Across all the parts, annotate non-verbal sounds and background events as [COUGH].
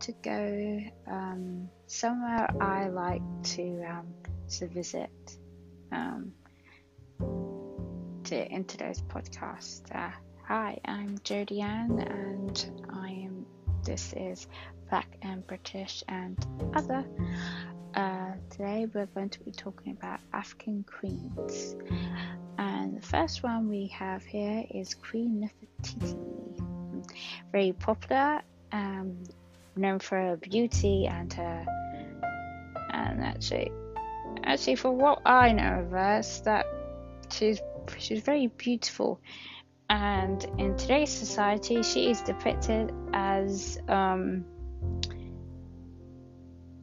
to go um, somewhere I like to um, to visit um, to in today's podcast. Uh, hi, I'm Jodie Ann, and I am. This is Black and British and other. Uh, today we're going to be talking about African queens, and the first one we have here is Queen Nefertiti. Very popular um, known for her beauty and her and actually actually for what I know of her that she's she's very beautiful. And in today's society she is depicted as um,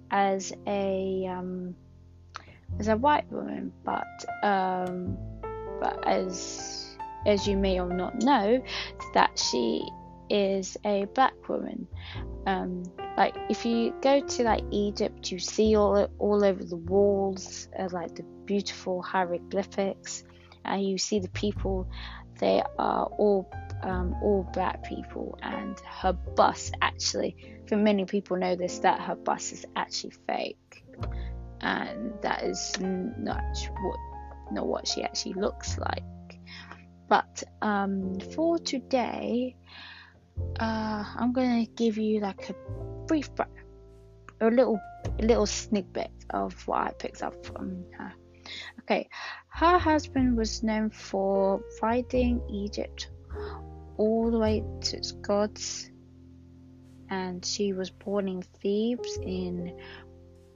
as a um, as a white woman but um, but as as you may or not know that she is a black woman. Um, like if you go to like Egypt, you see all all over the walls uh, like the beautiful hieroglyphics, and you see the people. They are all um, all black people, and her bust actually, for many people know this, that her bust is actually fake, and that is not what not what she actually looks like. But um, for today, uh, I'm gonna give you like a brief, a little, a little snippet of what I picked up from her. Okay, her husband was known for fighting Egypt all the way to its gods, and she was born in Thebes in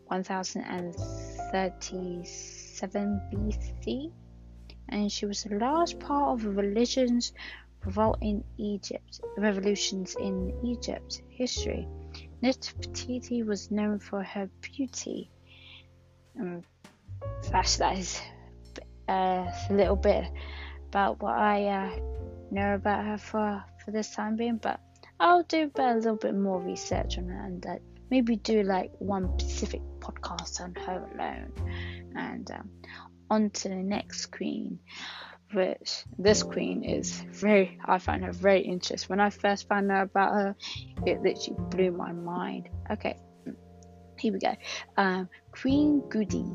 1037 BC, and she was the last part of a religion's revolt in Egypt, revolutions in Egypt history. Nefertiti was known for her beauty. Um, that is uh, a little bit about what I uh, know about her for for this time being, but I'll do a little bit more research on her and uh, maybe do like one specific podcast on her alone. And um, on to the next queen which this queen is very I find her very interesting. When I first found out about her, it literally blew my mind. Okay, here we go. Um, queen Gudi,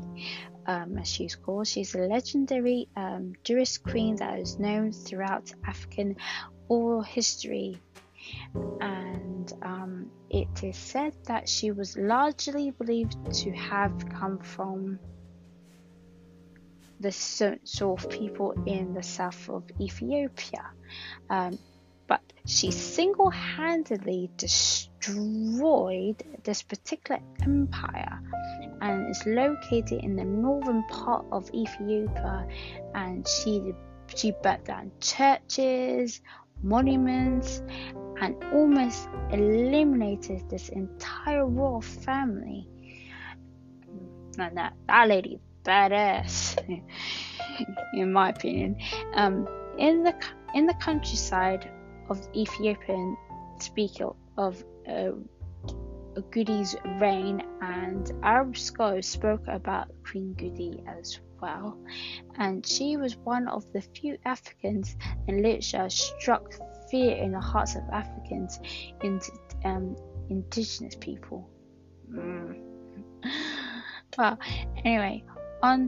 um, as she's called, she's a legendary um, Jewish queen that is known throughout African oral history. And um, it is said that she was largely believed to have come from the sort of people in the south of Ethiopia. Um, but she single handedly destroyed this particular empire and is located in the northern part of Ethiopia. And she, she burnt down churches, monuments, and almost eliminated this entire royal family. And that, that lady badass, [LAUGHS] in my opinion. Um, in the in the countryside of Ethiopian speak of uh, Gudi's reign, and Arab scholars spoke about Queen Gudi as well. And she was one of the few Africans in literature struck fear in the hearts of Africans, in, um, indigenous people. Mm. [LAUGHS] Well, anyway, on